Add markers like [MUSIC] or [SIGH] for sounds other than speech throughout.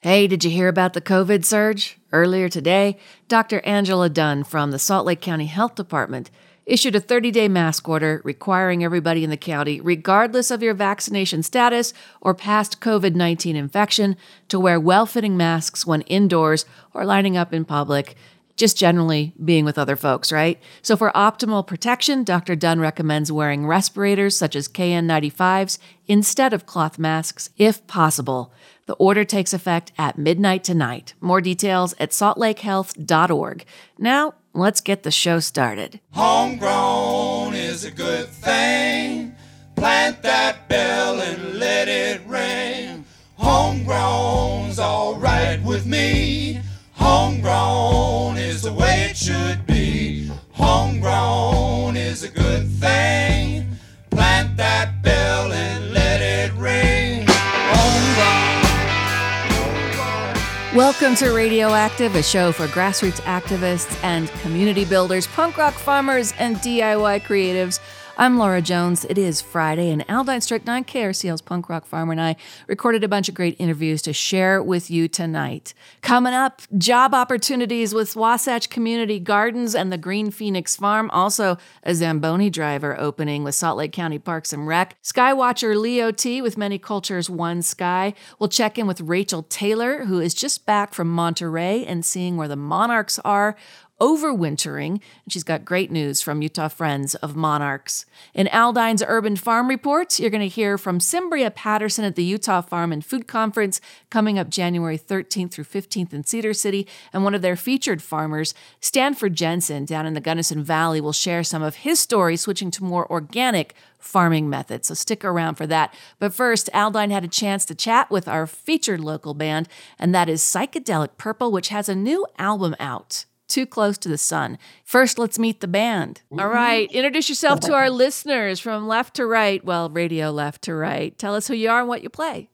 Hey, did you hear about the COVID surge? Earlier today, Dr. Angela Dunn from the Salt Lake County Health Department issued a 30 day mask order requiring everybody in the county, regardless of your vaccination status or past COVID 19 infection, to wear well fitting masks when indoors or lining up in public just generally being with other folks, right? So, for optimal protection, Dr. Dunn recommends wearing respirators such as KN95s instead of cloth masks if possible. The order takes effect at midnight tonight. More details at saltlakehealth.org. Now, let's get the show started. Homegrown is a good thing. Plant that bell and let it ring. Homegrown's alright with me. Homegrown is the way it should be. Homegrown is a good thing. Plant that bell and let it ring. Homegrown. Welcome to Radioactive, a show for grassroots activists and community builders, punk rock farmers, and DIY creatives. I'm Laura Jones. It is Friday, and Aldine Strychnine KRCL's punk rock farmer and I recorded a bunch of great interviews to share with you tonight. Coming up, job opportunities with Wasatch Community Gardens and the Green Phoenix Farm. Also, a Zamboni driver opening with Salt Lake County Parks and Rec. Skywatcher Leo T with Many Cultures One Sky. We'll check in with Rachel Taylor, who is just back from Monterey and seeing where the monarchs are overwintering, and she's got great news from Utah Friends of Monarchs. In Aldine's Urban Farm Report, you're going to hear from Cimbria Patterson at the Utah Farm and Food Conference coming up January 13th through 15th in Cedar City, and one of their featured farmers, Stanford Jensen, down in the Gunnison Valley, will share some of his story switching to more organic farming methods. So stick around for that. But first, Aldine had a chance to chat with our featured local band, and that is Psychedelic Purple, which has a new album out. Too Close to the Sun. First, let's meet the band. All right, introduce yourself to our listeners from left to right. Well, radio left to right. Tell us who you are and what you play.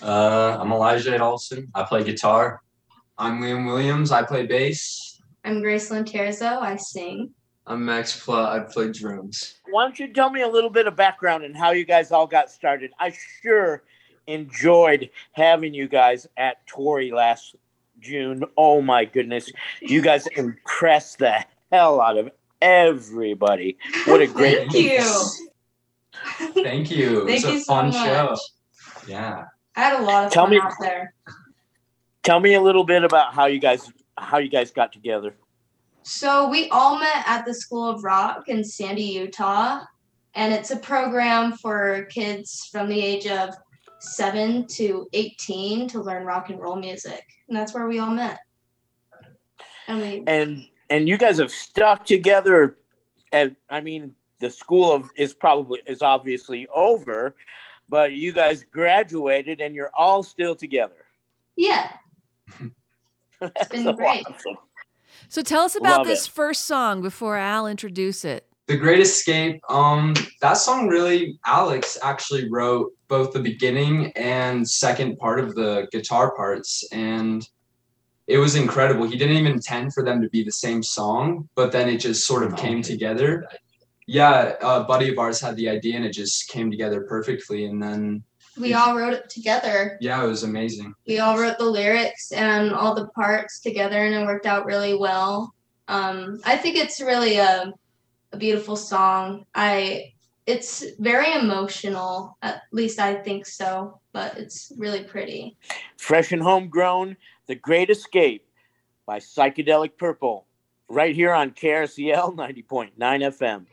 Uh, I'm Elijah Olson. I play guitar. I'm Liam Williams. I play bass. I'm Grace Terzo. I sing. I'm Max Pla. I play drums. Why don't you tell me a little bit of background and how you guys all got started? I sure enjoyed having you guys at Tory last June. Oh my goodness. You guys impressed the hell out of everybody. What a great Thank you. Thank you. Thank it's a you so fun much. show. Yeah. I had a lot of Tell fun me- out there. Tell me a little bit about how you guys how you guys got together. So we all met at the School of Rock in Sandy, Utah, and it's a program for kids from the age of seven to eighteen to learn rock and roll music, and that's where we all met. And we And and you guys have stuck together and I mean the school of is probably is obviously over, but you guys graduated and you're all still together. yeah, [LAUGHS] That's been so great. awesome. So tell us about Love this it. first song before Al introduce it. The Great Escape. Um, that song really, Alex actually wrote both the beginning and second part of the guitar parts, and it was incredible. He didn't even intend for them to be the same song, but then it just sort of came together. Yeah, a buddy of ours had the idea, and it just came together perfectly. And then, we all wrote it together. yeah, it was amazing. we all wrote the lyrics and all the parts together and it worked out really well um, i think it's really a, a beautiful song i it's very emotional at least i think so but it's really pretty Fresh and homegrown, The Great Escape by Psychedelic Purple, right here on KRCL 90.9 FM.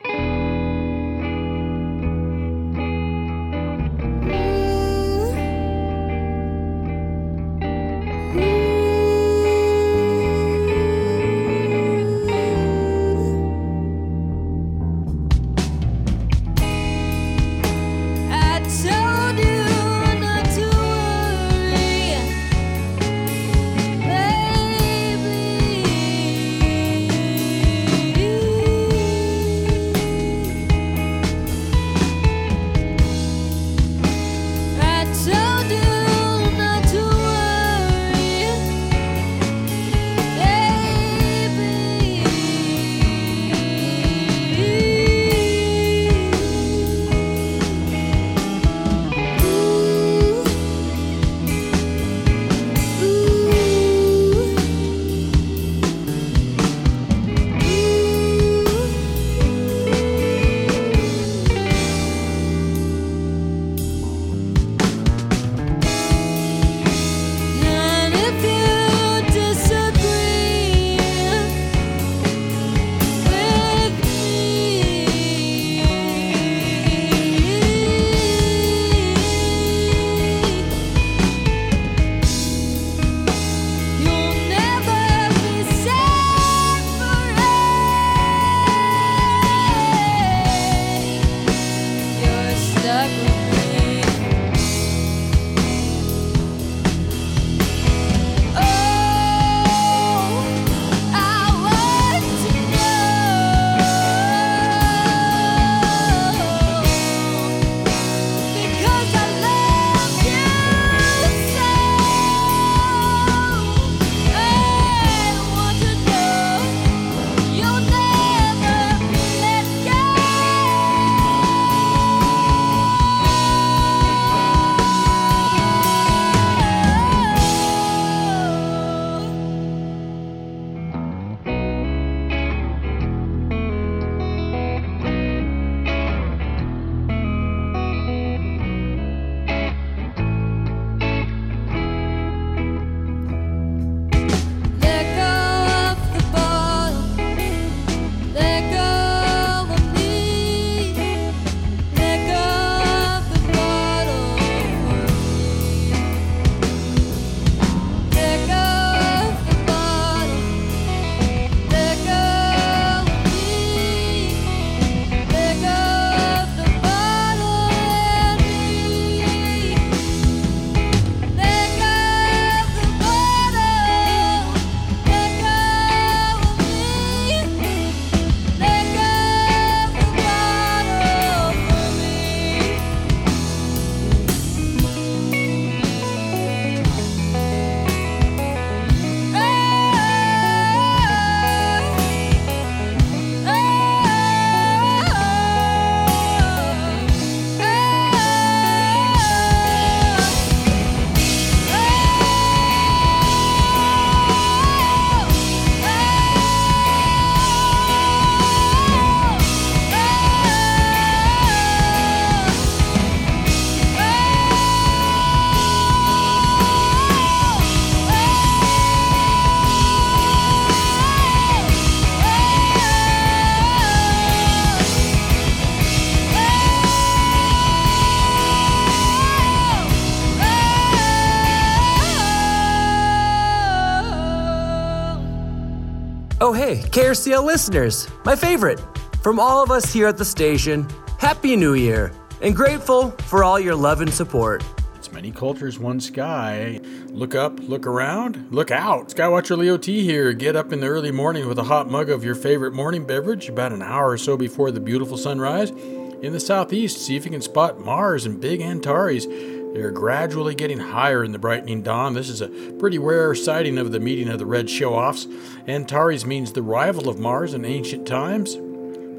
KRCL listeners, my favorite. From all of us here at the station, Happy New Year and grateful for all your love and support. It's many cultures, one sky. Look up, look around, look out. Skywatcher Leo T here. Get up in the early morning with a hot mug of your favorite morning beverage about an hour or so before the beautiful sunrise. In the southeast, see if you can spot Mars and big Antares. They're gradually getting higher in the brightening dawn. This is a pretty rare sighting of the meeting of the red show offs. Antares means the rival of Mars in ancient times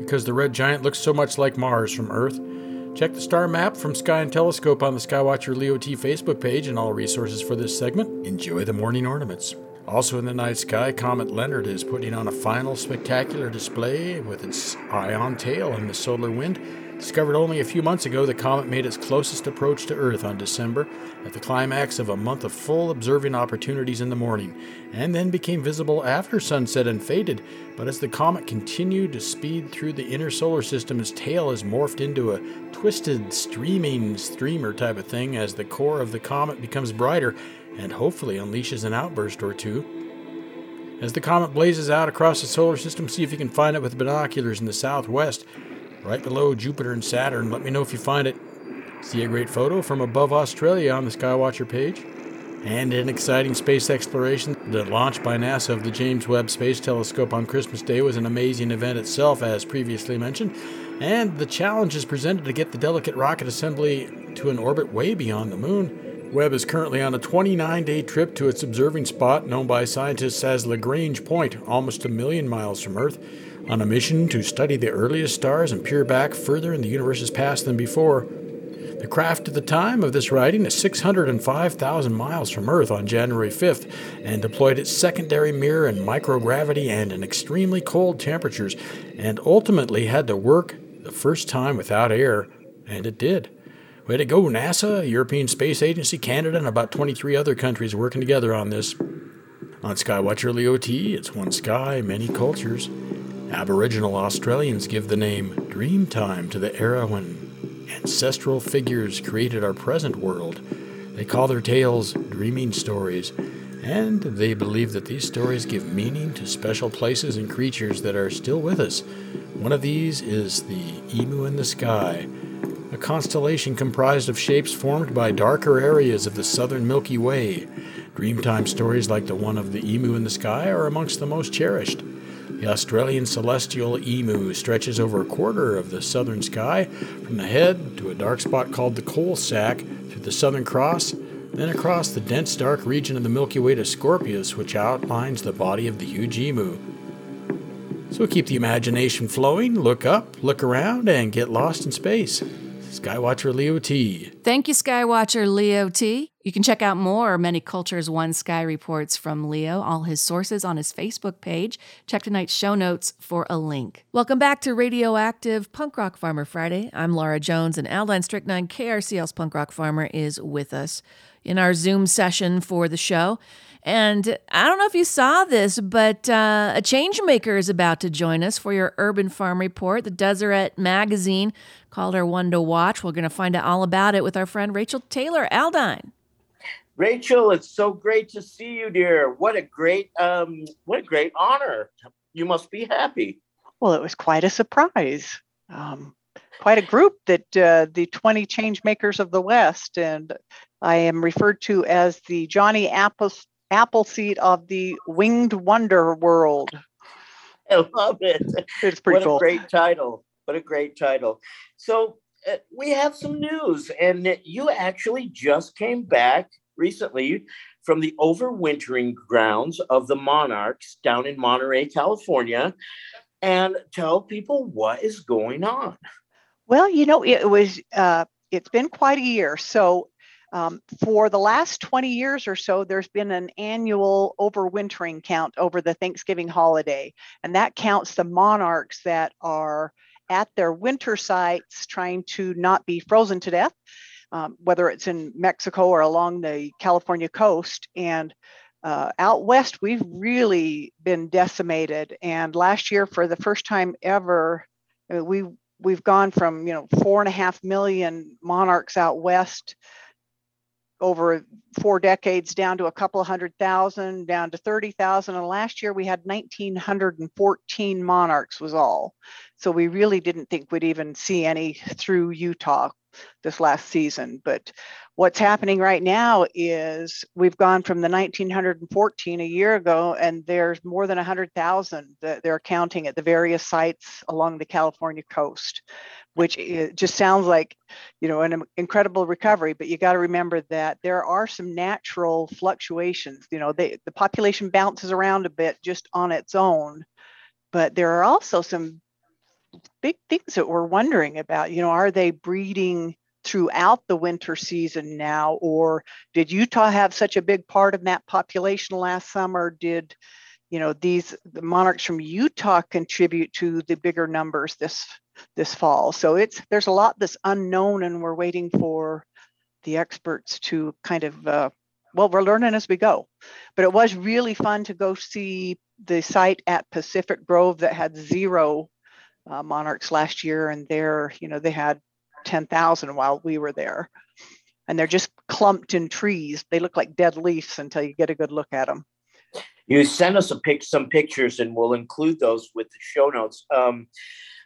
because the red giant looks so much like Mars from Earth. Check the star map from Sky and Telescope on the Skywatcher Leo T Facebook page and all resources for this segment. Enjoy the morning ornaments. Also in the night sky, Comet Leonard is putting on a final spectacular display with its ion tail in the solar wind. Discovered only a few months ago, the comet made its closest approach to Earth on December at the climax of a month of full observing opportunities in the morning, and then became visible after sunset and faded. But as the comet continued to speed through the inner solar system, its tail has morphed into a twisted, streaming streamer type of thing as the core of the comet becomes brighter and hopefully unleashes an outburst or two. As the comet blazes out across the solar system, see if you can find it with binoculars in the southwest, right below Jupiter and Saturn. Let me know if you find it. See a great photo from above Australia on the Skywatcher page. And an exciting space exploration. The launch by NASA of the James Webb Space Telescope on Christmas Day was an amazing event itself, as previously mentioned. And the challenges presented to get the delicate rocket assembly to an orbit way beyond the moon. Webb is currently on a 29 day trip to its observing spot, known by scientists as Lagrange Point, almost a million miles from Earth, on a mission to study the earliest stars and peer back further in the universe's past than before. The craft at the time of this writing is 605,000 miles from Earth on January 5th and deployed its secondary mirror in microgravity and in extremely cold temperatures, and ultimately had to work the first time without air, and it did. Way to go, NASA, European Space Agency, Canada, and about 23 other countries working together on this. On Skywatcher Leo T, it's one sky, many cultures. Aboriginal Australians give the name Dreamtime to the era when ancestral figures created our present world. They call their tales dreaming stories, and they believe that these stories give meaning to special places and creatures that are still with us. One of these is the Emu in the Sky, a constellation comprised of shapes formed by darker areas of the southern Milky Way. Dreamtime stories like the one of the emu in the sky are amongst the most cherished. The Australian celestial emu stretches over a quarter of the southern sky, from the head to a dark spot called the coal sack, through the Southern Cross, then across the dense dark region of the Milky Way to Scorpius, which outlines the body of the huge emu. So keep the imagination flowing, look up, look around, and get lost in space. Skywatcher Leo T. Thank you, Skywatcher Leo T. You can check out more Many Cultures One Sky reports from Leo, all his sources on his Facebook page. Check tonight's show notes for a link. Welcome back to Radioactive Punk Rock Farmer Friday. I'm Laura Jones, and Aldine Strychnine, KRCL's Punk Rock Farmer, is with us in our Zoom session for the show. And I don't know if you saw this, but uh, a change maker is about to join us for your Urban Farm Report. The Deseret magazine called her one to watch. We're going to find out all about it with our friend Rachel Taylor Aldine. Rachel, it's so great to see you, dear. What a great, um, what a great honor. You must be happy. Well, it was quite a surprise. Um, quite a group that uh, the 20 change makers of the West, and I am referred to as the Johnny Apple, Appleseed of the winged wonder world. I love it. It's pretty what cool. a great title. What a great title. So uh, we have some news, and you actually just came back recently from the overwintering grounds of the Monarchs down in Monterey, California, and tell people what is going on. Well, you know, it was uh, it's been quite a year. So um, for the last 20 years or so, there's been an annual overwintering count over the Thanksgiving holiday, and that counts the monarchs that are at their winter sites trying to not be frozen to death, um, whether it's in Mexico or along the California coast. And uh, out west, we've really been decimated. And last year, for the first time ever, uh, we we've gone from you know four and a half million monarchs out west over four decades down to a couple of hundred thousand, down to 30,000. And last year we had 1,914 monarchs, was all. So we really didn't think we'd even see any through Utah this last season. But what's happening right now is we've gone from the 1914 a year ago, and there's more than 100,000 that they're counting at the various sites along the California coast, which just sounds like, you know, an incredible recovery. But you got to remember that there are some natural fluctuations. You know, they, the population bounces around a bit just on its own, but there are also some big things that we're wondering about. You know, are they breeding throughout the winter season now, or did Utah have such a big part of that population last summer? Did you know these the monarchs from Utah contribute to the bigger numbers this this fall? So it's there's a lot that's unknown, and we're waiting for the experts to kind of uh, well, we're learning as we go. But it was really fun to go see the site at Pacific Grove that had zero uh, monarchs last year, and there, you know, they had 10,000 while we were there. And they're just clumped in trees. They look like dead leaves until you get a good look at them. You send us a pic, some pictures, and we'll include those with the show notes. Um,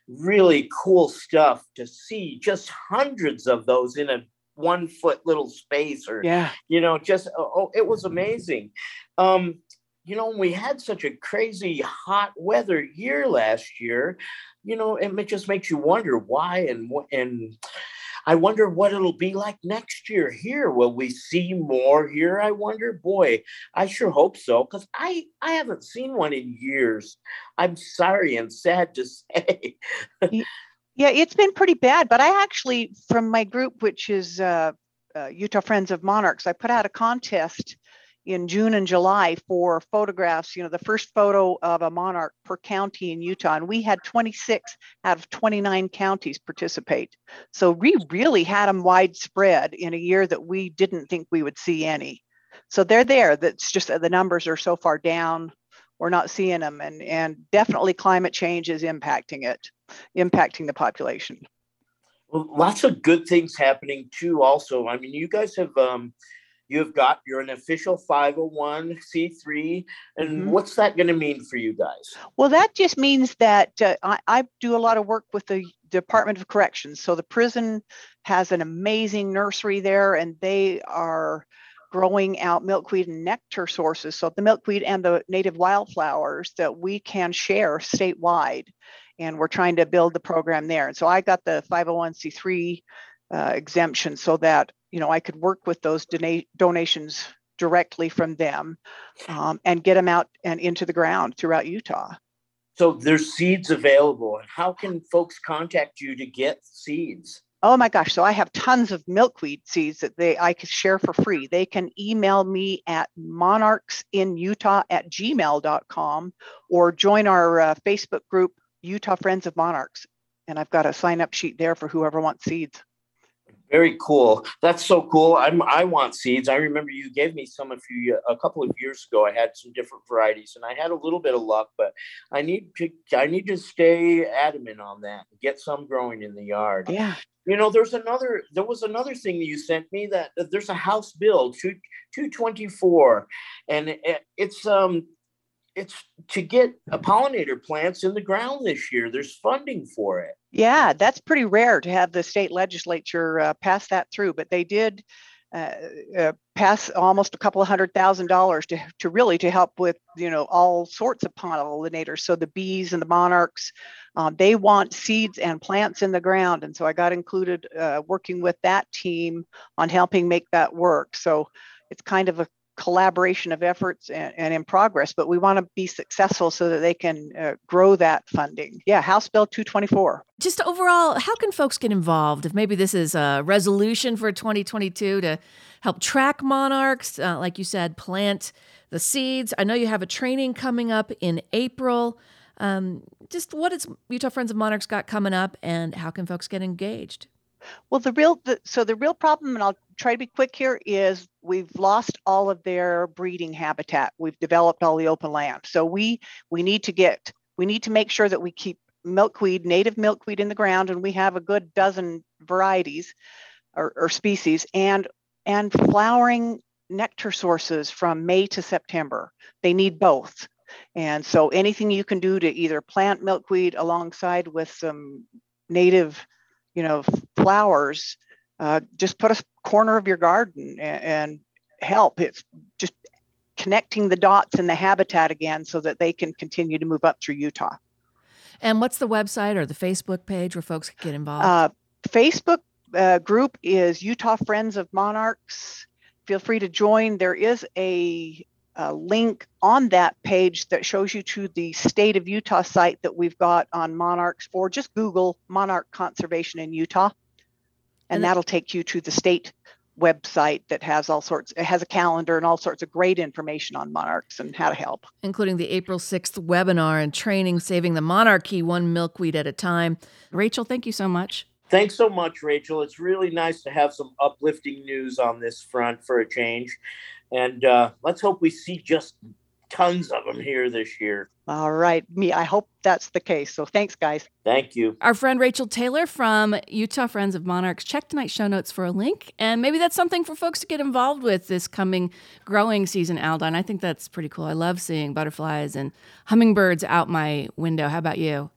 really cool stuff to see. Just hundreds of those in a one foot little space, or Yeah. you know, just oh, oh, it was amazing. Um, you know, we had such a crazy hot weather year last year. You know, and it just makes you wonder why and and. I wonder what it'll be like next year here. Will we see more here? I wonder. Boy, I sure hope so, because I I haven't seen one in years. I'm sorry and sad to [LAUGHS] say. Yeah, it's been pretty bad, but I actually, from my group, which is uh, uh, Utah Friends of Monarchs, I put out a contest in June and July for photographs. You know, the first photo of a monarch per county in Utah, and we had 26 out of 29 counties participate. So we really had them widespread in a year that we didn't think we would see any. So they're there. That's just the numbers are so far down. We're not seeing them, and and definitely climate change is impacting it, impacting the population. Well, lots of good things happening too. Also, I mean, you guys have um, you have got you're an official 501c3, and Mhm. what's that going to mean for you guys? Well, that just means that uh, I, I do a lot of work with the Department of Corrections. So the prison has an amazing nursery there, and they are growing out milkweed and nectar sources. So the milkweed and the native wildflowers that we can share statewide. And we're trying to build the program there. And so I got the 501c3 uh, exemption so that you know I could work with those dona- donations directly from them um, and get them out and into the ground throughout Utah. So there's seeds available, and how can folks contact you to get seeds? Oh my gosh. So I have tons of milkweed seeds that they I can share for free. They can email me at monarchsinutah at gmail.com or join our uh, Facebook group, Utah Friends of Monarchs. And I've got a sign up sheet there for whoever wants seeds. Very cool. That's so cool. I'm I want seeds. I remember you gave me some a few a couple of years ago. I had some different varieties and I had a little bit of luck, but I need to I need to stay adamant on that. Get some growing in the yard. Yeah. You know, there's another there was another thing that you sent me that there's a House bill 2 224 and it, it's um it's to get a pollinator plants in the ground this year. There's funding for it. Yeah, that's pretty rare to have the state legislature uh, pass that through, but they did uh, uh, pass almost a couple of hundred thousand dollars to, to really to help with you know all sorts of pollinators. So the bees and the monarchs, um, they want seeds and plants in the ground, and so I got included uh, working with that team on helping make that work. So it's kind of a collaboration of efforts and, and in progress, but we want to be successful so that they can uh, grow that funding. Yeah, House Bill 224. Just overall, how can folks get involved? If maybe this is a resolution for 2022 to help track monarchs, uh, like you said, plant the seeds. I know you have a training coming up in April. Um, just what has Utah Friends of Monarchs got coming up, and how can folks get engaged? Well, the real the, so the real problem, and I'll try to be quick here, is we've lost all of their breeding habitat. We've developed all the open land, so we we need to get we need to make sure that we keep milkweed, native milkweed in the ground, and we have a good dozen varieties or, or species, and and flowering nectar sources from May to September. They need both. And so anything you can do to either plant milkweed alongside with some native, you know, flowers, uh, just put a corner of your garden and, and help. It's just connecting the dots in the habitat again so that they can continue to move up through Utah. And what's the website or the Facebook page where folks can get involved? Uh, Facebook uh, group is Utah Friends of Monarchs. Feel free to join. There is a, a link on that page that shows you to the state of Utah site that we've got on monarchs, or just Google monarch conservation in Utah, and, And that'll take you to the state website that has all sorts. It has a calendar and all sorts of great information on monarchs and how to help. including the April 6th webinar and training Saving the Monarchy One Milkweed at a Time. Rachel, thank you so much. Thanks so much, Rachel. It's really nice to have some uplifting news on this front for a change. And uh, let's hope we see just tons of them here this year. All right, me. I hope that's the case. So thanks, guys. Thank you. Our friend Rachel Taylor from Utah Friends of Monarchs. Check tonight's show notes for a link. And maybe that's something for folks to get involved with this coming growing season, Aldine. I think that's pretty cool. I love seeing butterflies and hummingbirds out my window. How about you?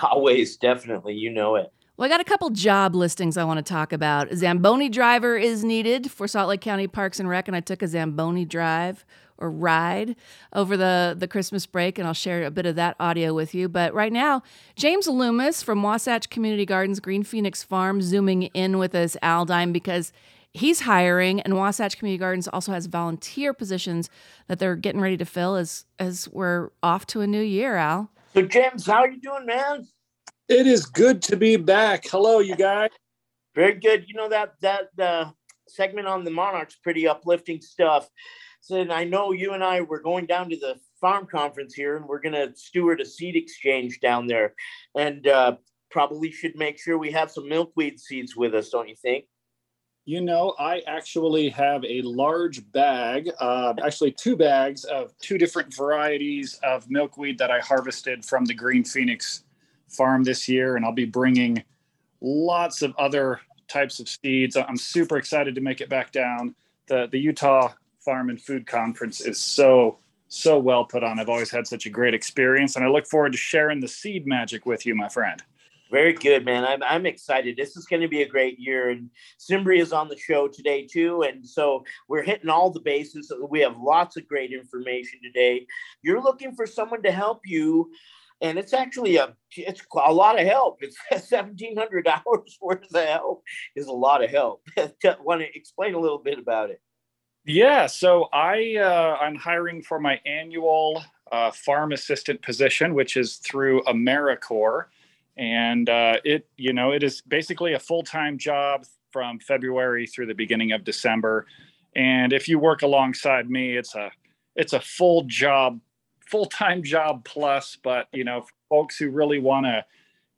Always, definitely. You know it. Well, I got a couple job listings I want to talk about. Zamboni driver is needed for Salt Lake County Parks and Rec, and I took a Zamboni drive or ride over the, the Christmas break, and I'll share a bit of that audio with you. But right now, James Loomis from Wasatch Community Gardens, Green Phoenix Farm, zooming in with us, Aldine, because he's hiring, and Wasatch Community Gardens also has volunteer positions that they're getting ready to fill as as we're off to a new year, Al. So, James, how are you doing, man? It is good to be back. Hello, you guys. Very good. You know that that uh, segment on the Monarchs, pretty uplifting stuff. So and I know you and I were going down to the farm conference here, and we're going to steward a seed exchange down there, and uh, probably should make sure we have some milkweed seeds with us. Don't you think? You know, I actually have a large bag, uh, actually two bags of two different varieties of milkweed that I harvested from the Green Phoenix farm this year, and I'll be bringing lots of other types of seeds. I'm super excited to make it back down. The the Utah Farm and Food Conference is so so well put on. I've always had such a great experience, and I look forward to sharing the seed magic with you, my friend. Very good, man. I'm, I'm excited. This is going to be a great year. And Simbri is on the show today, too. And so we're hitting all the bases. We have lots of great information today. You're looking for someone to help you. And it's actually a it's a lot of help. It's [LAUGHS] seventeen hundred hours [LAUGHS] worth of help is a lot of help. Want [LAUGHS] to explain a little bit about it? Yeah, so I uh, I'm hiring for my annual uh, farm assistant position, which is through AmeriCorps, and uh, it you know it is basically a full time job from February through the beginning of December, and if you work alongside me, it's a it's a full job, full time job plus. But you know, folks who really want to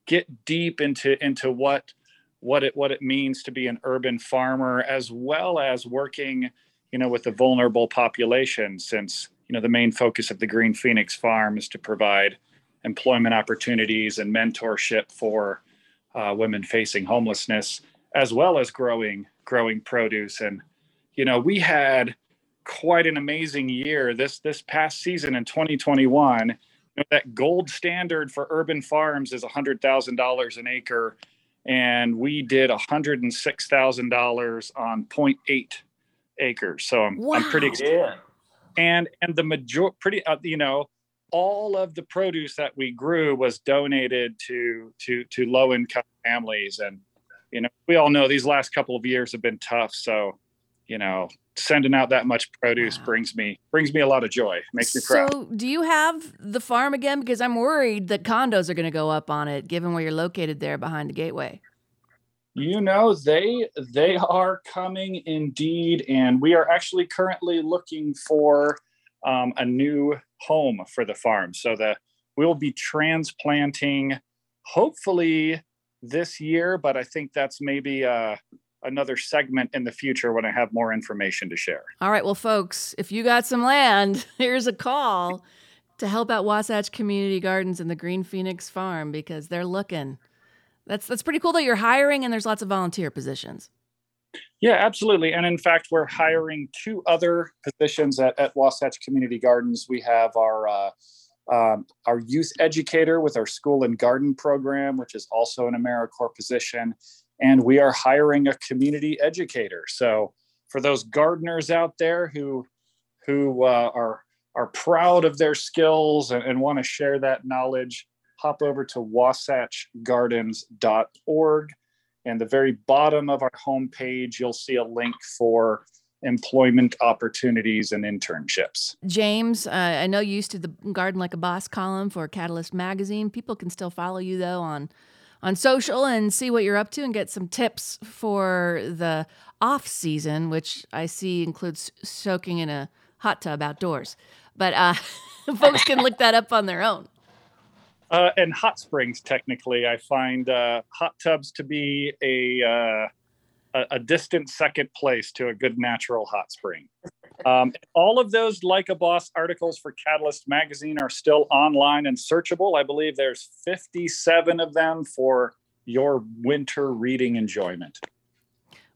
get deep into into what what it what it means to be an urban farmer, as well as working you know, with the vulnerable population, since you know the main focus of the Green Phoenix Farm is to provide employment opportunities and mentorship for uh, women facing homelessness, as well as growing growing produce. And you know, we had quite an amazing year this this past season in 2021. You know, that gold standard for urban farms is $100,000 an acre, and we did $106,000 on 0.8 acres. So I'm, I'm pretty excited. Yeah. And and the major pretty uh, you know all of the produce that we grew was donated to to to low income families and you know we all know these last couple of years have been tough so you know sending out that much produce brings me brings me a lot of joy makes me proud So, do you have the farm again? Because I'm worried that condos are going to go up on it, given where you're located there behind the gateway. You know, they they are coming indeed, and we are actually currently looking for um, a new home for the farm. So that we will be transplanting, hopefully this year, but I think that's maybe uh, another segment in the future when I have more information to share. All right, well, folks, if you got some land, [LAUGHS] here's a call to help out Wasatch Community Gardens and the Green Phoenix Farm because they're looking. That's that's pretty cool that you're hiring and there's lots of volunteer positions. Yeah, absolutely. And in fact, we're hiring two other positions at, at Wasatch Community Gardens. We have our uh, um, our youth educator with our school and garden program, which is also an AmeriCorps position, and we are hiring a community educator. So for those gardeners out there who who uh, are are proud of their skills and, and want to share that knowledge, hop over to wasatchgardens.org. And the very bottom of our homepage, you'll see a link for employment opportunities and internships. James, uh, I know you used to the Garden Like a Boss column for Catalyst Magazine. People can still follow you though on on social and see what you're up to and get some tips for the off season, which I see includes soaking in a hot tub outdoors. But uh, [LAUGHS] folks can look that up on their own. Uh, and hot springs, technically, I find uh, hot tubs to be a, uh, a a distant second place to a good natural hot spring. Um, all of those like a boss articles for Catalyst Magazine are still online and searchable. I believe there's 57 of them for your winter reading enjoyment.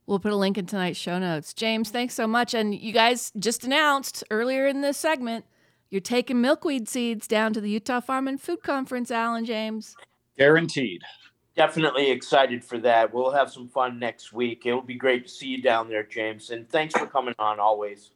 We'll put a link in tonight's show notes. James, thanks so much. And you guys just announced earlier in this segment you're taking milkweed seeds down to the Utah Farm and Food Conference, Alan James. Guaranteed. Definitely excited for that. We'll have some fun next week. It'll be great to see you down there, James. And thanks for coming on always.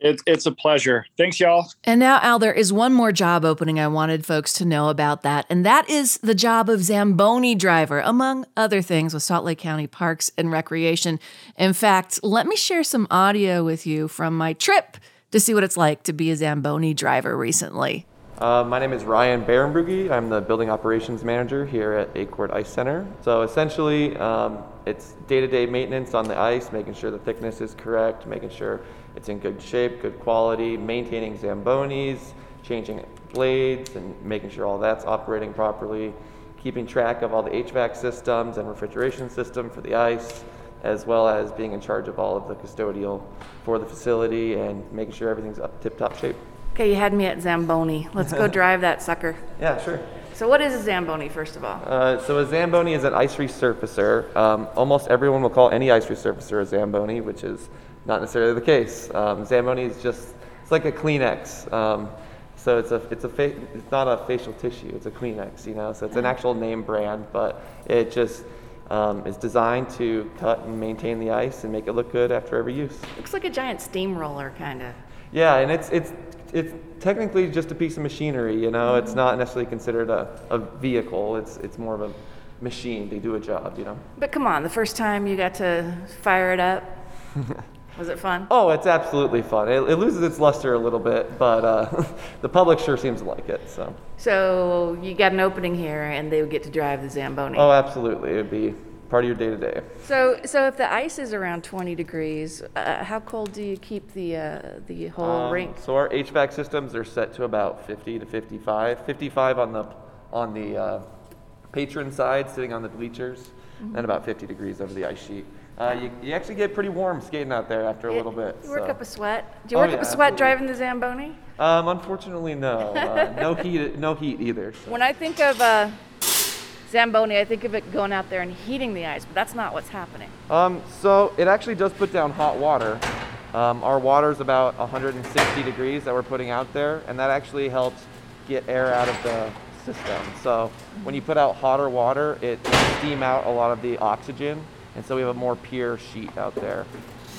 It's, it's a pleasure. Thanks, y'all. And now, Al, there is one more job opening I wanted folks to know about that, and that is the job of Zamboni driver, among other things with Salt Lake County Parks and Recreation. In fact, let me share some audio with you from my trip to see what it's like to be a Zamboni driver recently. Uh, my name is Ryan Barenbrugge. I'm the building operations manager here at Acord Ice Center. So essentially, um, it's day-to-day maintenance on the ice, making sure the thickness is correct, making sure it's in good shape, good quality, maintaining zambonis, changing blades, and making sure all that's operating properly, keeping track of all the HVAC systems and refrigeration system for the ice, as well as being in charge of all of the custodial for the facility and making sure everything's up tip-top shape. Okay, you had me at Zamboni. Let's go [LAUGHS] drive that sucker. Yeah, sure. So, what is a Zamboni, first of all? Uh, so a Zamboni is an ice resurfacer. Um, almost everyone will call any ice resurfacer a Zamboni, which is not necessarily the case. Um, Zamboni is just it's like a Kleenex. Um, so it's a it's a fa- it's not a facial tissue. It's a Kleenex, you know. So it's an actual name brand, but it just um, is designed to cut and maintain the ice and make it look good after every use. Looks like a giant steamroller, kind of. Yeah, and it's it's it's technically just a piece of machinery. You know, it's not necessarily considered a, a vehicle. It's it's more of a machine They do a job. You know. But come on, the first time you got to fire it up, [LAUGHS] was it fun? Oh, it's absolutely fun. It, it loses its luster a little bit, but uh, [LAUGHS] the public sure seems to like it. So. So you got an opening here, and they would get to drive the Zamboni. Oh, absolutely. It'd be part of your day to day. So, so if the ice is around 20 degrees, uh, how cold do you keep the uh, the whole rink? So our HVAC systems are set to about 50 to 55. 55 on the on the uh, patron side, sitting on the bleachers, Mhm. and about 50 degrees over the ice sheet. Uh, you, you actually get pretty warm skating out there after a little bit. You work so. up a sweat. Do you Oh, work yeah, up a sweat absolutely. driving the Zamboni? Um, unfortunately, no. Uh, no [LAUGHS] heat. No heat either. so. When I think of uh, Zamboni, I think of it going out there and heating the ice, but that's not what's happening. Um, so it actually does put down hot water. Um, our water is about 160 degrees that we're putting out there, and that actually helps get air out of the system. So when you put out hotter water, it steam out a lot of the oxygen, and so we have a more pure sheet out there.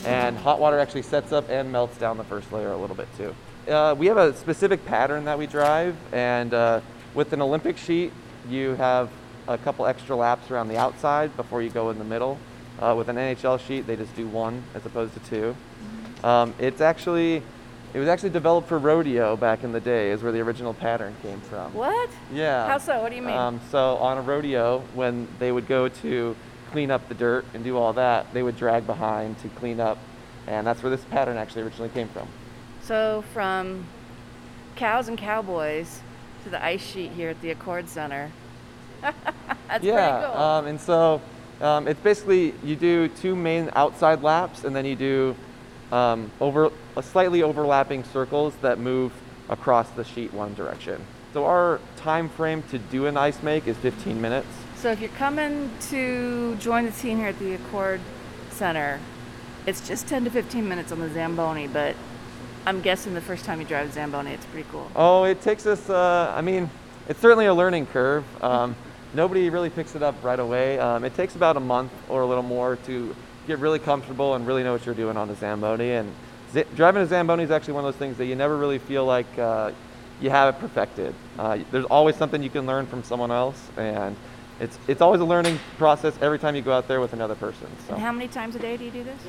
And hot water actually sets up and melts down the first layer a little bit too. Uh, we have a specific pattern that we drive, and uh, with an Olympic sheet, you have a couple extra laps around the outside before you go in the middle. Uh, with an NHL sheet, they just do one as opposed to two. Um, it's actually, it was actually developed for rodeo back in the day, is where the original pattern came from. What? Yeah. How so? What do you mean? Um, so on a rodeo, when they would go to clean up the dirt and do all that, they would drag behind to clean up, and that's where this pattern actually originally came from. So from cows and cowboys to the ice sheet here at the Acord Center. [LAUGHS] that's yeah, pretty cool. um, and so um, it's basically you do two main outside laps, and then you do um, over uh, slightly overlapping circles that move across the sheet one direction. So our time frame to do an ice make is 15 minutes. So if you're coming to join the team here at the Acord Center. It's just 10 to 15 minutes on the Zamboni, but I'm guessing the first time you drive Zamboni, it's pretty cool. Oh, it takes us, uh, I mean, it's certainly a learning curve. Um, nobody really picks it up right away. Um, it takes about a month or a little more to get really comfortable and really know what you're doing on the Zamboni. And Z- driving a Zamboni is actually one of those things that you never really feel like uh, you have it perfected. Uh, there's always something you can learn from someone else, and it's, it's always a learning process every time you go out there with another person. So. And how many times a day do you do this?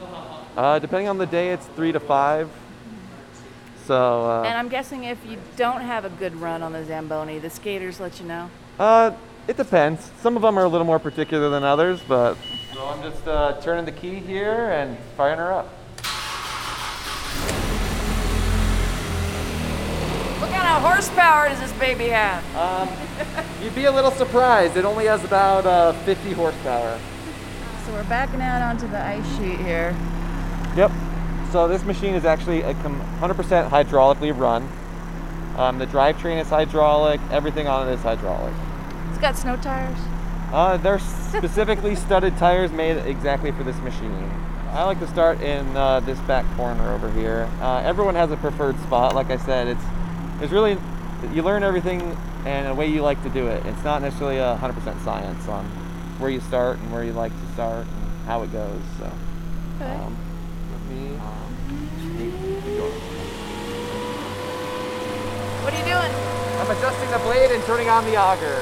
Uh, depending on the day, it's three to five. So, uh, and I'm guessing if you don't have a good run on the Zamboni, the skaters let you know. uh, it depends. Some of them are a little more particular than others, but. So I'm just uh, turning the key here and firing her up. What kind of horsepower does this baby have? Um, you'd be a little surprised. It only has about uh, 50 horsepower. So we're backing out onto the ice sheet here. Yep. So this machine is actually a 100% hydraulically run. Um, the drivetrain is hydraulic. Everything on it is hydraulic. It's got snow tires. Uh, they're specifically [LAUGHS] studded tires made exactly for this machine. I like to start in uh, this back corner over here. Uh, everyone has a preferred spot. Like I said, it's it's really you learn everything and the way you like to do it. It's not necessarily a 100% science on where you start and where you like to start and how it goes. So. Okay. Um, let me. What are you doing? I'm adjusting the blade and turning on the auger.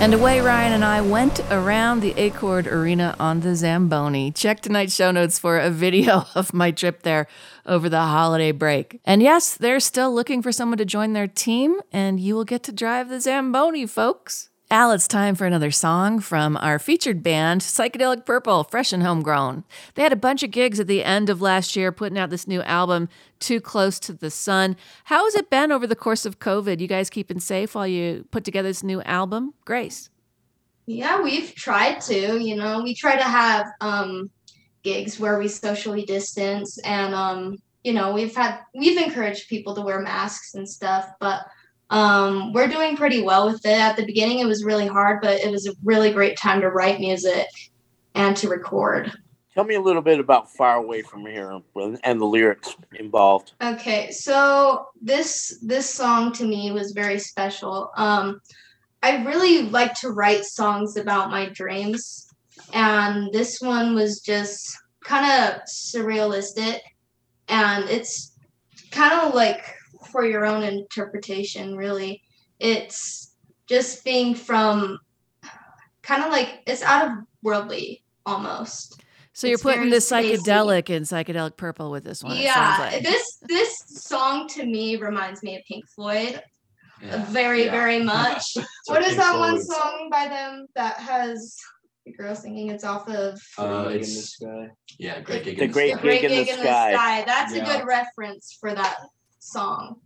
And away Ryan and I went around the Acord Arena on the Zamboni. Check tonight's show notes for a video [LAUGHS] of my trip there over the holiday break. And yes, they're still looking for someone to join their team, and you will get to drive the Zamboni, folks. Al, it's time for another song from our featured band, Psychedelic Purple, fresh and homegrown. They had a bunch of gigs at the end of last year putting out this new album, Too Close to the Sun. How has it been over the course of COVID? You guys keeping safe while you put together this new album? Grace. Yeah, we've tried to, you know, we try to have um gigs where we socially distance and um you know, we've had we've encouraged people to wear masks and stuff, but um we're doing pretty well with it. At the beginning it was really hard, but it was a really great time to write music and to record. Tell me a little bit about Far Away from Here and the lyrics involved. Okay, so this this song to me was very special. Um, I really like to write songs about my dreams, and this one was just kind of surrealistic, and it's kind of like for your own interpretation. Really, it's just being from kind of like it's out of worldly almost. So you're It's putting very the spacey. psychedelic in psychedelic purple with this one. Yeah, like. this this song to me reminds me of Pink Floyd. Yeah. Very, Yeah. very much. [LAUGHS] So what is Pink that one song by them that has the girl singing? It's off of Uh, Gig in it's the Sky. yeah, great gig. The in Great sky. The Great Gig in the Gig in the Sky. Sky. That's a good reference for that song.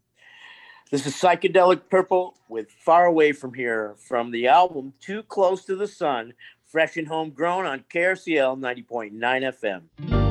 This is Psychedelic Purple with Far Away from Here from the album Too Close to the Sun, fresh and homegrown on KRCL 90.9 FM.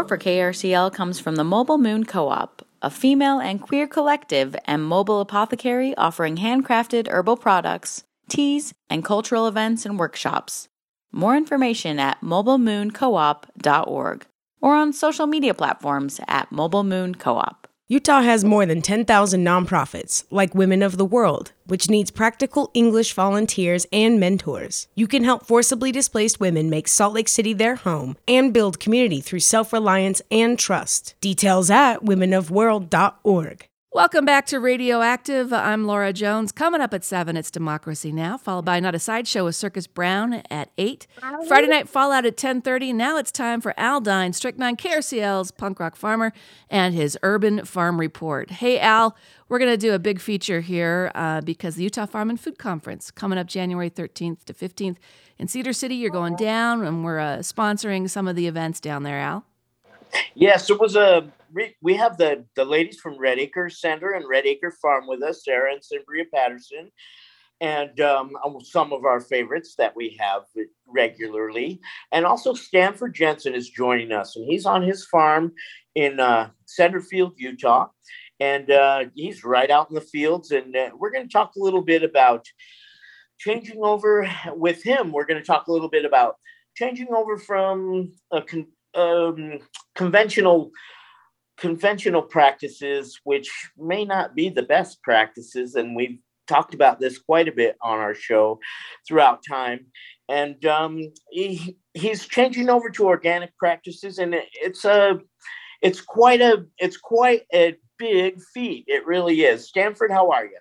Support for KRCL comes from the Mobile Moon Co op, a female and queer collective and mobile apothecary offering handcrafted herbal products, teas, and cultural events and workshops. More information at mobilemooncoop.org or on social media platforms at Mobile Moon Co op. Utah has more than 10,000 nonprofits, like Women of the World, which needs practical English volunteers and mentors. You can help forcibly displaced women make Salt Lake City their home and build community through self reliance and trust. Details at womenofworld.org. Welcome back to Radioactive. I'm Laura Jones. Coming up at 7, it's Democracy Now!, followed by Not a Sideshow with Circus Brown at 8. Friday Night Fallout at 10.30. Now it's time for Aldine, Strychnine KRCL's punk rock farmer, and his Urban Farm Report. Hey, Al, we're going to do a big feature here uh, because the Utah Farm and Food Conference coming up January 13th to 15th in Cedar City. You're going down, and we're uh, sponsoring some of the events down there, Al. Yes, it was a. We have the the ladies from Red Acre Center and Red Acre Farm with us, Sarah and Cimbria Patterson, and um, some of our favorites that we have regularly. And also Stanford Jensen is joining us, and he's on his farm in uh, Centerfield, Utah, and uh, he's right out in the fields. And uh, we're going to talk a little bit about changing over with him. We're going to talk a little bit about changing over from a con- um, conventional conventional practices, which may not be the best practices, and we've talked about this quite a bit on our show throughout time. And um, he, he's changing over to organic practices, and it, it's a it's quite a it's quite a big feat. It really is. Stanford, how are you?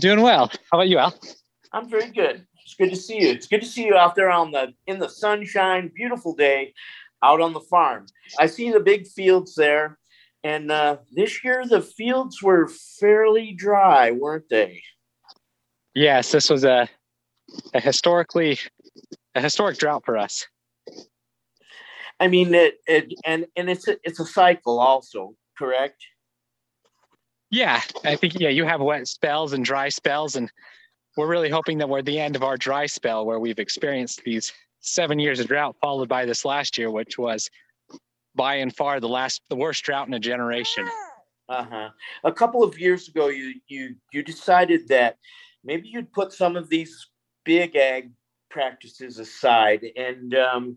Doing well. How about you, Al? I'm very good. It's good to see you. It's good to see you out there on the in the sunshine, beautiful day out on the farm. I see the big fields there. And uh, this year, the fields were fairly dry, weren't they? Yes, this was a, a historically a historic drought for us. I mean, it, it and and it's a, it's a cycle, also, correct? Yeah, I think yeah, you have wet spells and dry spells, and we're really hoping that we're at the end of our dry spell where we've experienced these seven years of drought followed by this last year, which was by and far the last the worst drought in a generation. Uh-huh. A couple of years ago you you you decided that maybe you'd put some of these big ag practices aside and um,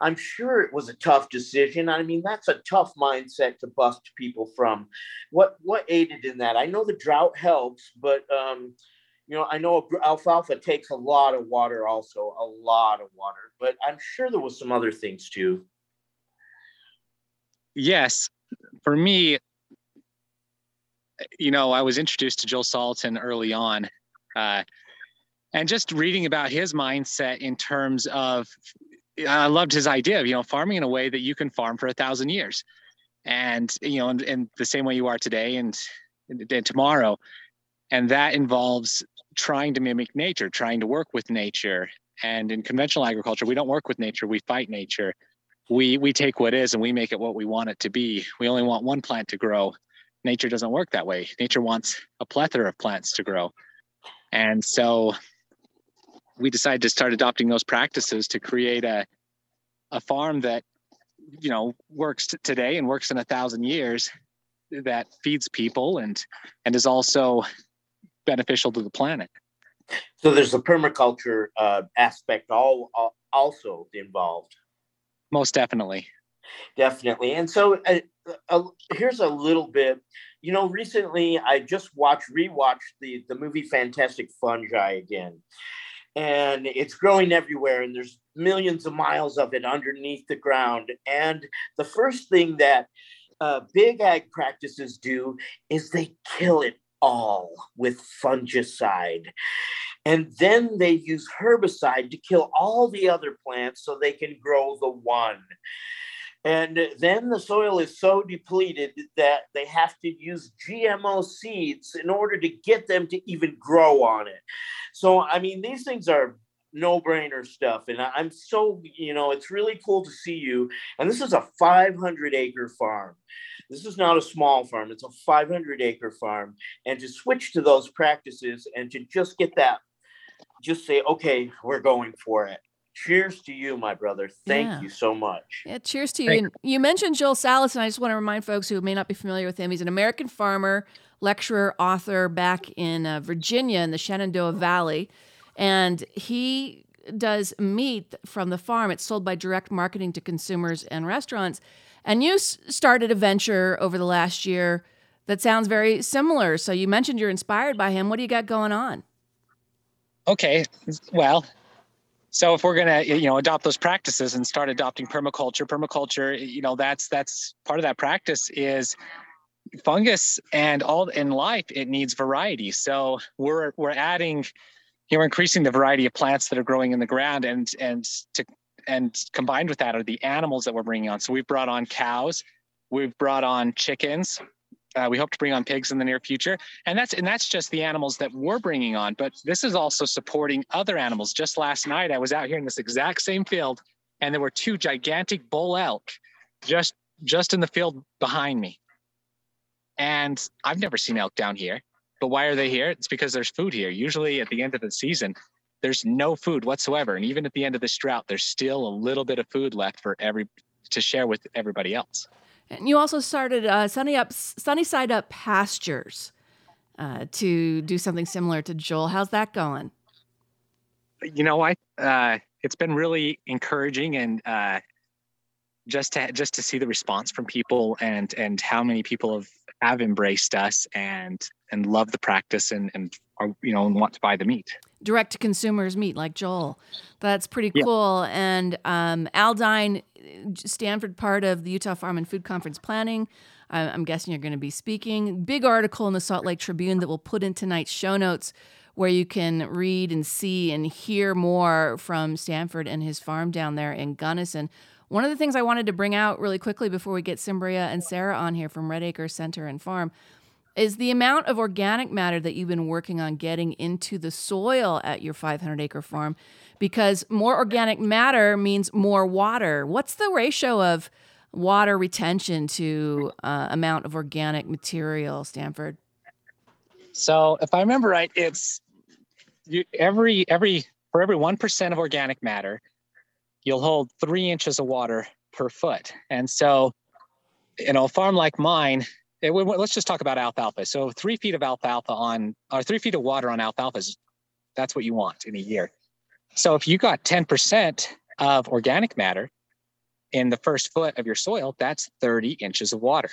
I'm sure it was a tough decision. I mean, that's a tough mindset to bust people from. What what aided in that? I know the drought helps, but um, you know, I know alfalfa takes a lot of water, also a lot of water, but I'm sure there was some other things too. Yes, for me, you know, I was introduced to Joel Salatin early on, uh, and just reading about his mindset in terms of, I loved his idea of you know farming in a way that you can farm for a thousand years, and you know, in, in the same way you are today and, and tomorrow, and that involves trying to mimic nature, trying to work with nature. And in conventional agriculture, we don't work with nature, we fight nature. We we take what is and we make it what we want it to be. We only want one plant to grow. Nature doesn't work that way. Nature wants a plethora of plants to grow. And so we decided to start adopting those practices to create a a farm that you know works today and works in a thousand years that feeds people and and is also beneficial to the planet. So there's a permaculture uh, aspect all, all, also involved. Most definitely. Definitely. And so uh, uh, here's a little bit. You know, recently I just watched rewatched the the movie Fantastic Fungi again. And it's growing everywhere, and there's millions of miles of it underneath the ground. And the first thing that uh, big ag practices do is they kill it all with fungicide. And then they use herbicide to kill all the other plants so they can grow the one. And then the soil is so depleted that they have to use GMO seeds in order to get them to even grow on it. So, I mean, these things are no brainer stuff. And I'm so, you know, it's really cool to see you. And this is a 500 acre farm. This is not a small farm, it's a 500 acre farm. And to switch to those practices and to just get that, just say, okay, we're going for it. cheers to you, my brother. Thank Yeah. you so much. Yeah, cheers to you. And you mentioned Joel Salas, and I just want to remind folks who may not be familiar with him. He's an American farmer, lecturer, author back in uh, Virginia in the Shenandoah Valley. And he does meat from the farm. It's sold by direct marketing to consumers and restaurants. And you started a venture over the last year that sounds very similar. So you mentioned you're inspired by him. What do you got going on? Okay, well, so if we're gonna you know adopt those practices and start adopting permaculture, permaculture, you know that's that's part of that practice is fungus and all in life it needs variety. So we're we're adding, you know, increasing the variety of plants that are growing in the ground, and and to and combined with that are the animals that we're bringing on. So we've brought on cows, we've brought on chickens, uh, we hope to bring on pigs in the near future, and that's and that's just the animals that we're bringing on. But this is also supporting other animals. Just last night, I was out here in this exact same field, and there were two gigantic bull elk just just in the field behind me. And I've never seen elk down here. But why are they here? It's because there's food here. Usually at the end of the season, there's no food whatsoever, and even at the end of this drought, there's still a little bit of food left for every to share with everybody else. And you also started uh, Sunny Up, Sunny Side Up Pastures uh, to do something similar to Joel. How's that going? you know, I uh, it's been really encouraging and uh, just to just to see the response from people and and how many people have have embraced us and and love the practice and and are you know and want to buy the meat. Direct to consumers meat like Joel. That's pretty Yeah. cool. And um, Aldine, Stanford, part of the Utah Farm and Food Conference planning. I- I'm guessing you're going to be speaking. Big article in the Salt Lake Tribune that we'll put in tonight's show notes where you can read and see and hear more from Stanford and his farm down there in Gunnison. One of the things I wanted to bring out really quickly before we get Cimbria and Sarah on here from Red Acre Center and Farm is the amount of organic matter that you've been working on getting into the soil at your 500 acre farm because more organic matter means more water. What's the ratio of water retention to uh, amount of organic material, Stanford? So if I remember right, it's you, every every for every one percent of organic matter, you'll hold three inches of water per foot. And so, you know, a farm like mine, it, let's just talk about alfalfa. So three feet of alfalfa on, or three feet of water on alfalfa is that's what you want in a year. So if you got 10% of organic matter in the first foot of your soil, that's 30 inches of water.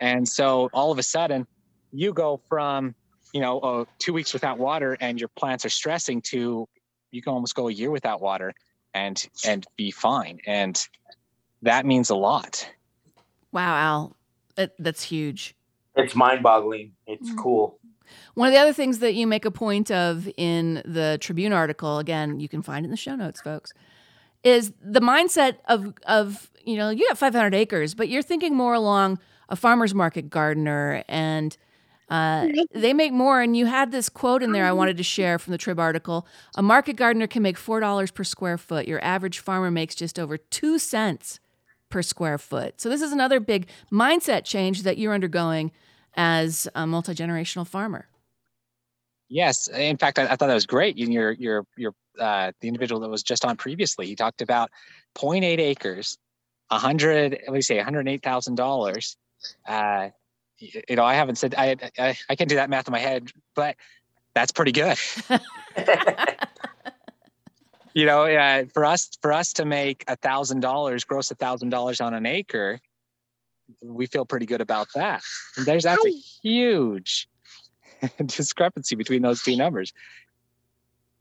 And so all of a sudden, you go from, you know, uh, two weeks without water and your plants are stressing to you can almost go a year without water and and be fine. And that means a lot. Wow, Al, that, that's huge. It's mind boggling. It's Mm. cool. One of the other things that you make a point of in the Tribune article, again, you can find it in the show notes, folks, is the mindset of of you know you got 500 acres, but you're thinking more along a farmer's market gardener, and uh, they make more. And you had this quote in there I wanted to share from the Trib article: a market gardener can make four dollars per square foot. Your average farmer makes just over two cents per square foot. So this is another big mindset change that you're undergoing as a multi generational farmer. Yes, in fact, I, I thought that was great. Your your your uh, the individual that was just on previously, he talked about 0.8 acres, 100. let me you say? 108 thousand dollars. Uh, y- you know, I haven't said I, I I can do that math in my head, but that's pretty good. [LAUGHS] you know, uh, for us for us to make a thousand dollars, gross a thousand dollars on an acre, we feel pretty good about that. And there's that's a huge [LAUGHS] discrepancy between those two numbers.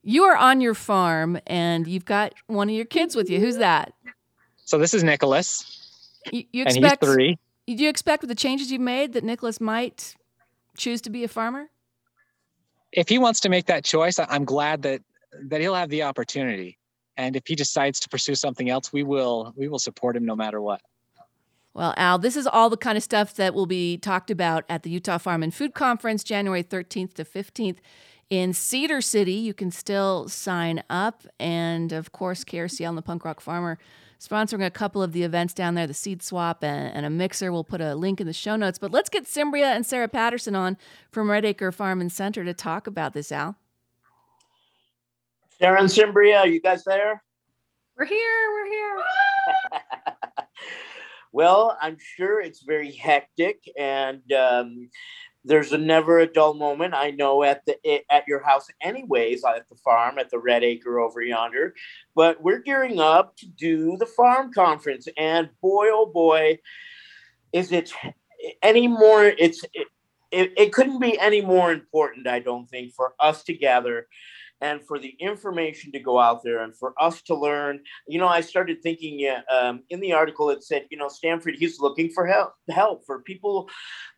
You are on your farm and you've got one of your kids with you. Who's that? So this is Nicholas, You, you and he's expect three. Do you expect with the changes you've made that Nicholas might choose to be a farmer? If he wants to make that choice, I'm glad that that he'll have the opportunity. And if he decides to pursue something else, we will we will support him no matter what. Well, Al, this is all the kind of stuff that will be talked about at the Utah Farm and Food Conference, January 13th to 15th in Cedar City. You can still sign up. And of course, KRCL and the Punk Rock Farmer sponsoring a couple of the events down there, the seed swap and, and a mixer. We'll put a link in the show notes. But let's get Cimbria and Sarah Patterson on from Red Acre Farm and Center to talk about this, Al. Sarah and Cimbria, are you guys there? We're here. We're here. [LAUGHS] Well, I'm sure it's very hectic, and um, there's a never a dull moment. I know at the eh, at your house, anyways, at the farm at the Red Acre over yonder. But we're gearing up to do the farm conference, and boy, oh boy, is it any more? It's it, it, it couldn't be any more important, I don't think, for us to gather and for the information to go out there and for us to learn. You know, I started thinking um, in the article it said, you know, Stanford he's looking for help help for people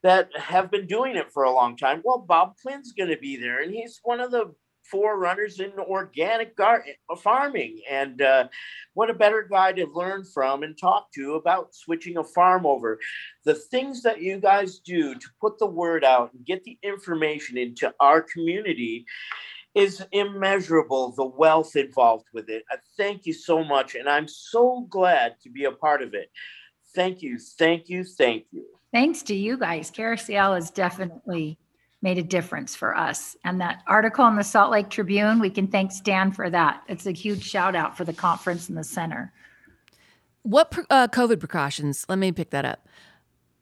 that have been doing it for a long time. Well, Bob Quinn's going to be there, and he's one of the forerunners in organic gar- farming. And uh, what a better guy to learn from and talk to about switching a farm over. The things that you guys do to put the word out and get the information into our community is immeasurable the wealth involved with it. I thank you so much, and I'm so glad to be a part of it. Thank you, thank you, thank you. Thanks to you guys. KRCL has definitely made a difference for us. And that article in the Salt Lake Tribune, we can thank Stan for that. It's a huge shout out for the conference and the center. What uh, COVID precautions? Let me pick that up.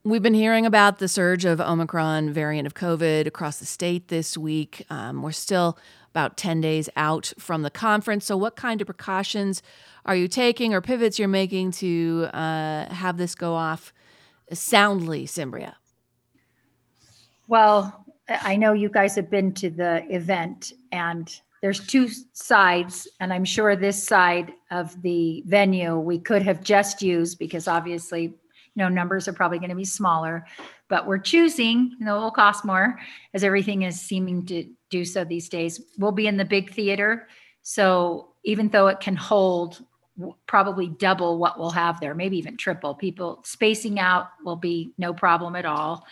We've been hearing about the surge of Omicron variant of COVID across the state this week. Um, we're still about 10 days out from the conference. So, what kind of precautions are you taking or pivots you're making to uh, have this go off soundly, Cimbria? Well, I know you guys have been to the event, and there's two sides, and I'm sure this side of the venue we could have just used because obviously, you know, numbers are probably going to be smaller, but we're choosing, you know, it will cost more as everything is seeming to do so these days. We'll be in the big theater. So even though it can hold probably double what we'll have there, maybe even triple, people spacing out will be no problem at all.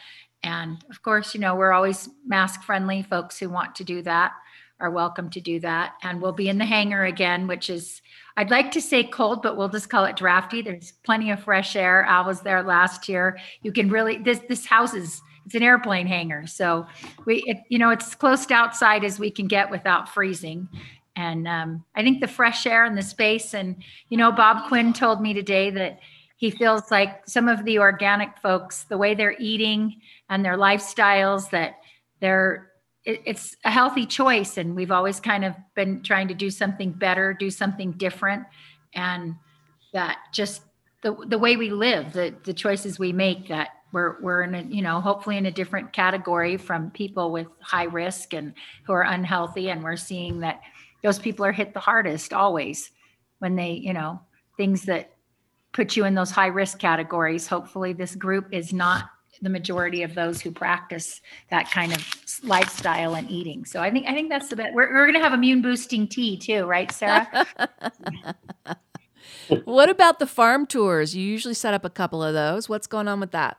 And of course, you know, we're always mask friendly. Folks who want to do that are welcome to do that. And we'll be in the hangar again, which is, I'd like to say cold, but we'll just call it drafty. There's plenty of fresh air. I was there last year. You can really, this, this house is it's an airplane hangar. So we, it, you know, it's close to outside as we can get without freezing. And um, I think the fresh air and the space, and you know, Bob Quinn told me today that he feels like some of the organic folks, the way they're eating and their lifestyles, that they're it, it's a healthy choice. And we've always kind of been trying to do something better, do something different, and that just the the way we live, the the choices we make that we're we're in a you know hopefully in a different category from people with high risk and who are unhealthy and we're seeing that those people are hit the hardest always when they you know things that put you in those high risk categories hopefully this group is not the majority of those who practice that kind of lifestyle and eating so i think i think that's the best we're, we're going to have immune boosting tea too right sarah [LAUGHS] [LAUGHS] what about the farm tours you usually set up a couple of those what's going on with that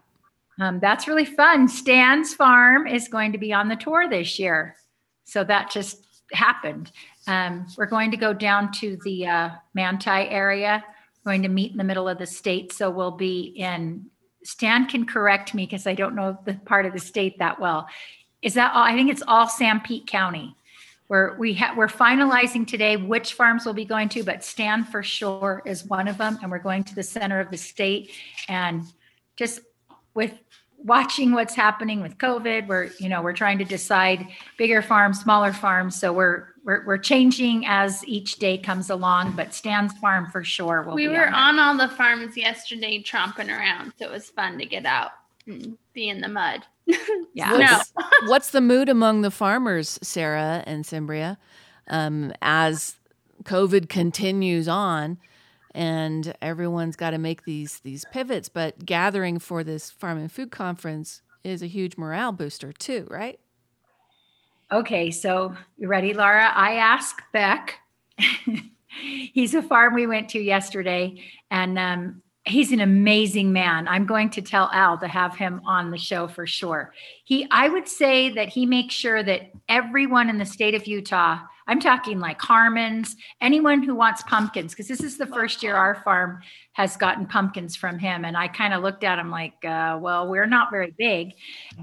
um, that's really fun. Stan's Farm is going to be on the tour this year. So that just happened. Um, we're going to go down to the uh, Manti area, we're going to meet in the middle of the state. So we'll be in, Stan can correct me because I don't know the part of the state that well. Is that all? I think it's all Sanpete County. We're, we ha- we're finalizing today which farms we'll be going to, but Stan for sure is one of them. And we're going to the center of the state and just with watching what's happening with COVID. We're, you know, we're trying to decide bigger farms, smaller farms. So we're we're, we're changing as each day comes along. But Stan's farm for sure will. We were on, on all the farms yesterday, tromping around, so it was fun to get out be in the mud. Yeah. [LAUGHS] no. What's, what's the mood among the farmers, Sarah and Cimbria, um, as COVID continues on? and everyone's got to make these these pivots but gathering for this farm and food conference is a huge morale booster too right Okay, so you ready, Laura? I asked Beck. [LAUGHS] he's a farm we went to yesterday, and um, he's an amazing man. I'm going to tell Al to have him on the show for sure. He, I would say that he makes sure that everyone in the state of Utah, I'm talking like Harmons, anyone who wants pumpkins, because this is the first year our farm has gotten pumpkins from him. And I kind of looked at him like, uh, well, we're not very big.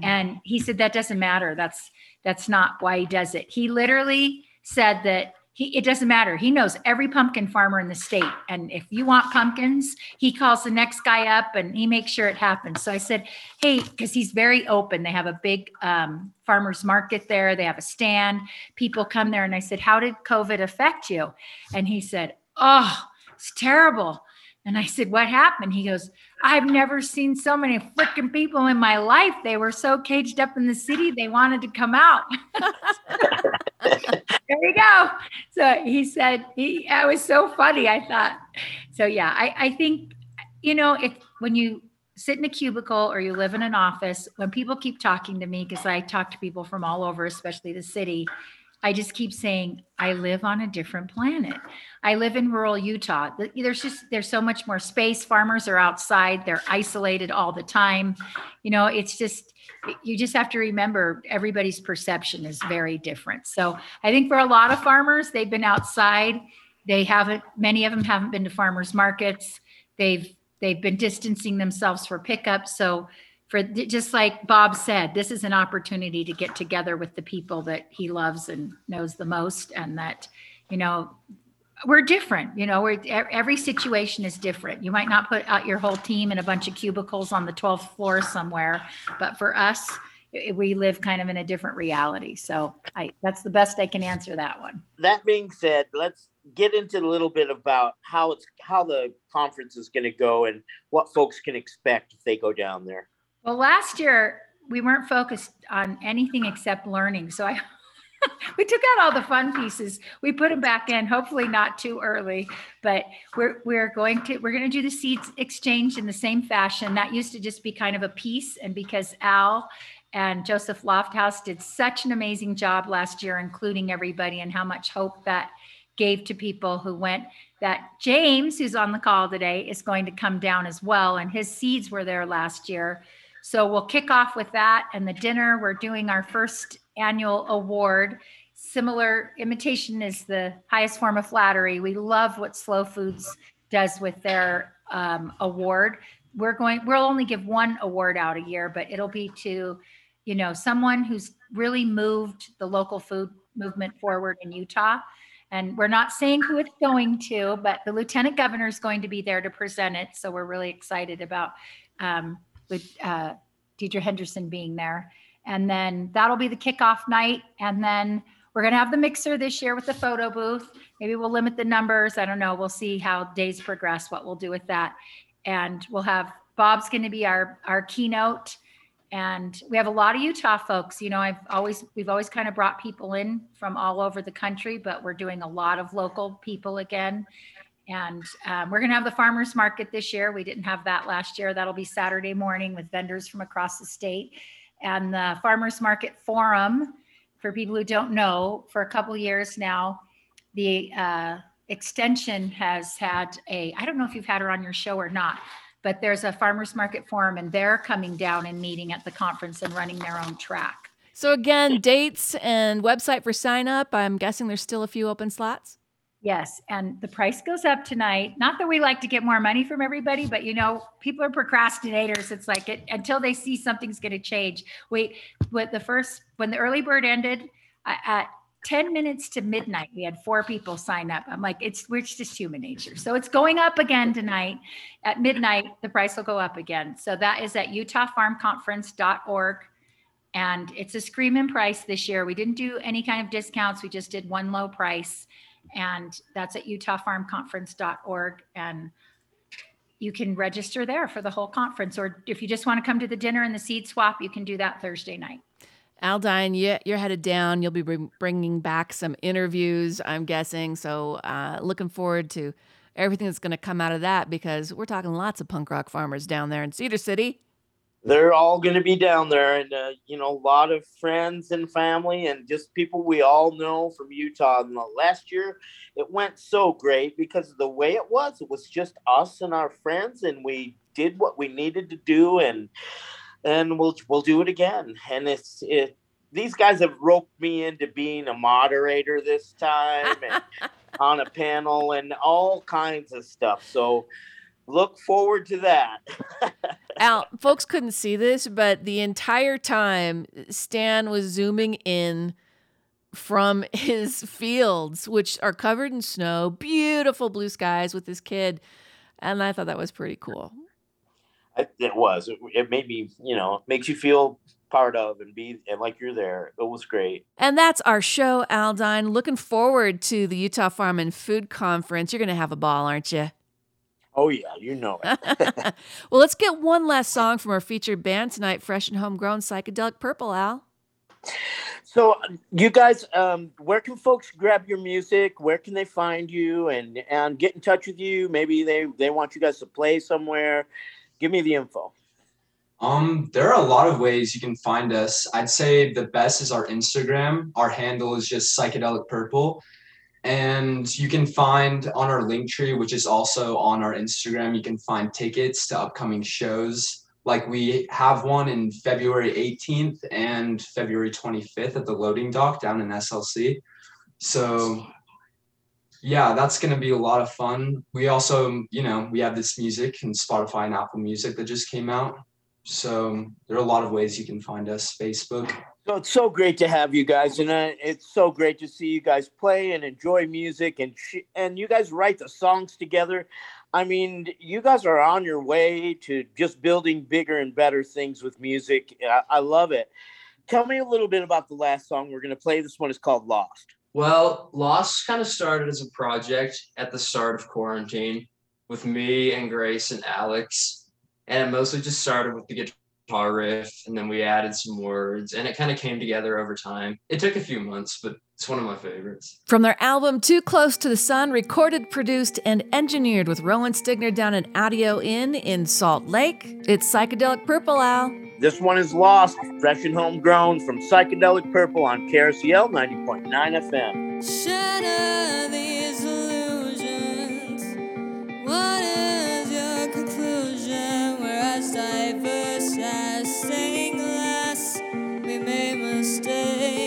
And he said, that doesn't matter. That's that's not why he does it. He literally said that he it doesn't matter. He knows every pumpkin farmer in the state. And if you want pumpkins, he calls the next guy up and he makes sure it happens. So I said, hey, because he's very open. They have a big um, farmers market there. They have a stand. People come there. And I said, how did COVID affect you? And he said, oh, it's terrible. And I said, What happened? He goes, I've never seen so many freaking people in my life. They were so caged up in the city, they wanted to come out. [LAUGHS] there you go. So he said, he, it was so funny. I thought, so yeah, I, I think, you know, if when you sit in a cubicle or you live in an office, when people keep talking to me, because I talk to people from all over, especially the city, I just keep saying, I live on a different planet. I live in rural Utah. There's just, there's so much more space. Farmers are outside, they're isolated all the time. You know, it's just, you just have to remember everybody's perception is very different. So I think for a lot of farmers, they've been outside. They haven't, many of them haven't been to farmers markets. They've, they've been distancing themselves for pickup. So for just like Bob said, this is an opportunity to get together with the people that he loves and knows the most, and that, you know, we're different. You know, we're every situation is different. You might not put out your whole team in a bunch of cubicles on the 12th floor somewhere, but for us, we live kind of in a different reality. So I that's the best I can answer that one. That being said, let's get into a little bit about how it's how the conference is going to go and what folks can expect if they go down there. Well, last year we weren't focused on anything except learning. So I [LAUGHS] we took out all the fun pieces. We put them back in, hopefully not too early, but we're we're going to we're going to do the seeds exchange in the same fashion. That used to just be kind of a piece and because Al and Joseph Lofthouse did such an amazing job last year including everybody and how much hope that gave to people who went that James who's on the call today is going to come down as well and his seeds were there last year so we'll kick off with that and the dinner. We're doing our first annual award. Similar imitation is the highest form of flattery. We love what Slow Foods does with their um, award. We're going. We'll only give one award out a year, but it'll be to, you know, someone who's really moved the local food movement forward in Utah. And we're not saying who it's going to, but the lieutenant governor is going to be there to present it. So we're really excited about um, with uh, Deidre Henderson being there. And then that'll be the kickoff night. And then we're going to have the mixer this year with the photo booth. Maybe we'll limit the numbers. I don't know. We'll see how days progress, what we'll do with that. And we'll have Bob's going to be our, our keynote. And we have a lot of Utah folks. You know, I've always, we've always kind of brought people in from all over the country, but we're doing a lot of local people again. And um, we're going to have the farmers market this year. We didn't have that last year. That'll be Saturday morning with vendors from across the state. And the farmers market forum, for people who don't know, for a couple years now, the uh, extension has had a, I don't know if you've had her on your show or not, but there's a farmers market forum and they're coming down and meeting at the conference and running their own track. So again, dates and website for sign up. I'm guessing there's still a few open slots. Yes, and the price goes up tonight. Not that we like to get more money from everybody, but you know, people are procrastinators. It's like it until they see something's going to change. Wait, what the first when the early bird ended at 10 minutes to midnight, we had four people sign up. I'm like, it's we're just human nature. So it's going up again tonight at midnight. The price will go up again. So that is at utahfarmconference.org. And it's a screaming price this year. We didn't do any kind of discounts. We just did one low price and that's at utahfarmconference.org. And you can register there for the whole conference. Or if you just want to come to the dinner and the seed swap, you can do that Thursday night. Aldine, you, you're headed down. You'll be bringing back some interviews, I'm guessing. So, uh, looking forward to everything that's going to come out of that because we're talking lots of punk rock farmers down there in Cedar City they're all going to be down there and uh, you know a lot of friends and family and just people we all know from utah. And last year it went so great because of the way it was. It was just us and our friends and we did what we needed to do and and we'll we'll do it again. And it's it these guys have roped me into being a moderator this time and [LAUGHS] on a panel and all kinds of stuff. So look forward to that. [LAUGHS] Al, folks couldn't see this, but the entire time Stan was zooming in from [LAUGHS] his fields, which are covered in snow, beautiful blue skies with his kid. And I thought that was pretty cool. It, was. It, it made me, you know, makes you feel part of and be and like you're there. It was great. And that's our show, Aldine. Looking forward to the Utah Farm and Food Conference. You're going to have a ball, aren't you? Oh yeah, you know it. [LAUGHS] well, let's get one last song from our featured band tonight, Fresh and Homegrown Psychedelic Purple, Al. So, you guys, um, where can folks grab your music? Where can they find you and and get in touch with you? Maybe they they want you guys to play somewhere. Give me the info. Um, there are a lot of ways you can find us. I'd say the best is our Instagram. Our handle is just psychedelic purple. And you can find on our Linktree, which is also on our Instagram, you can find tickets to upcoming shows. Like we have one in February 18th and February 25th at the loading dock down in SLC. So yeah, that's going to be a lot of fun. We also, you know, we have this music in Spotify and Apple Music that just came out. So there are a lot of ways you can find us. Facebook. So it's so great to have you guys, and uh, it's so great to see you guys play and enjoy music, and sh- and you guys write the songs together. I mean, you guys are on your way to just building bigger and better things with music. I, I love it. Tell me a little bit about the last song we're going to play. This one is called Lost. Well, Lost kind of started as a project at the start of quarantine with me and Grace and Alex and it mostly just started with the guitar guitar riff and then we added some words and it kind of came together over time. It took a few months, but it's one of my favorites. From their album Too Close to the Sun, recorded, produced, and engineered with Rowan Stigner down at Audio Inn in Salt Lake, it's Psychedelic Purple Owl. This one is Lost, fresh and homegrown from Psychedelic Purple on KRCL 90.9 FM. Shatter these illusions. What is as diverse as stained glass. We made mistakes.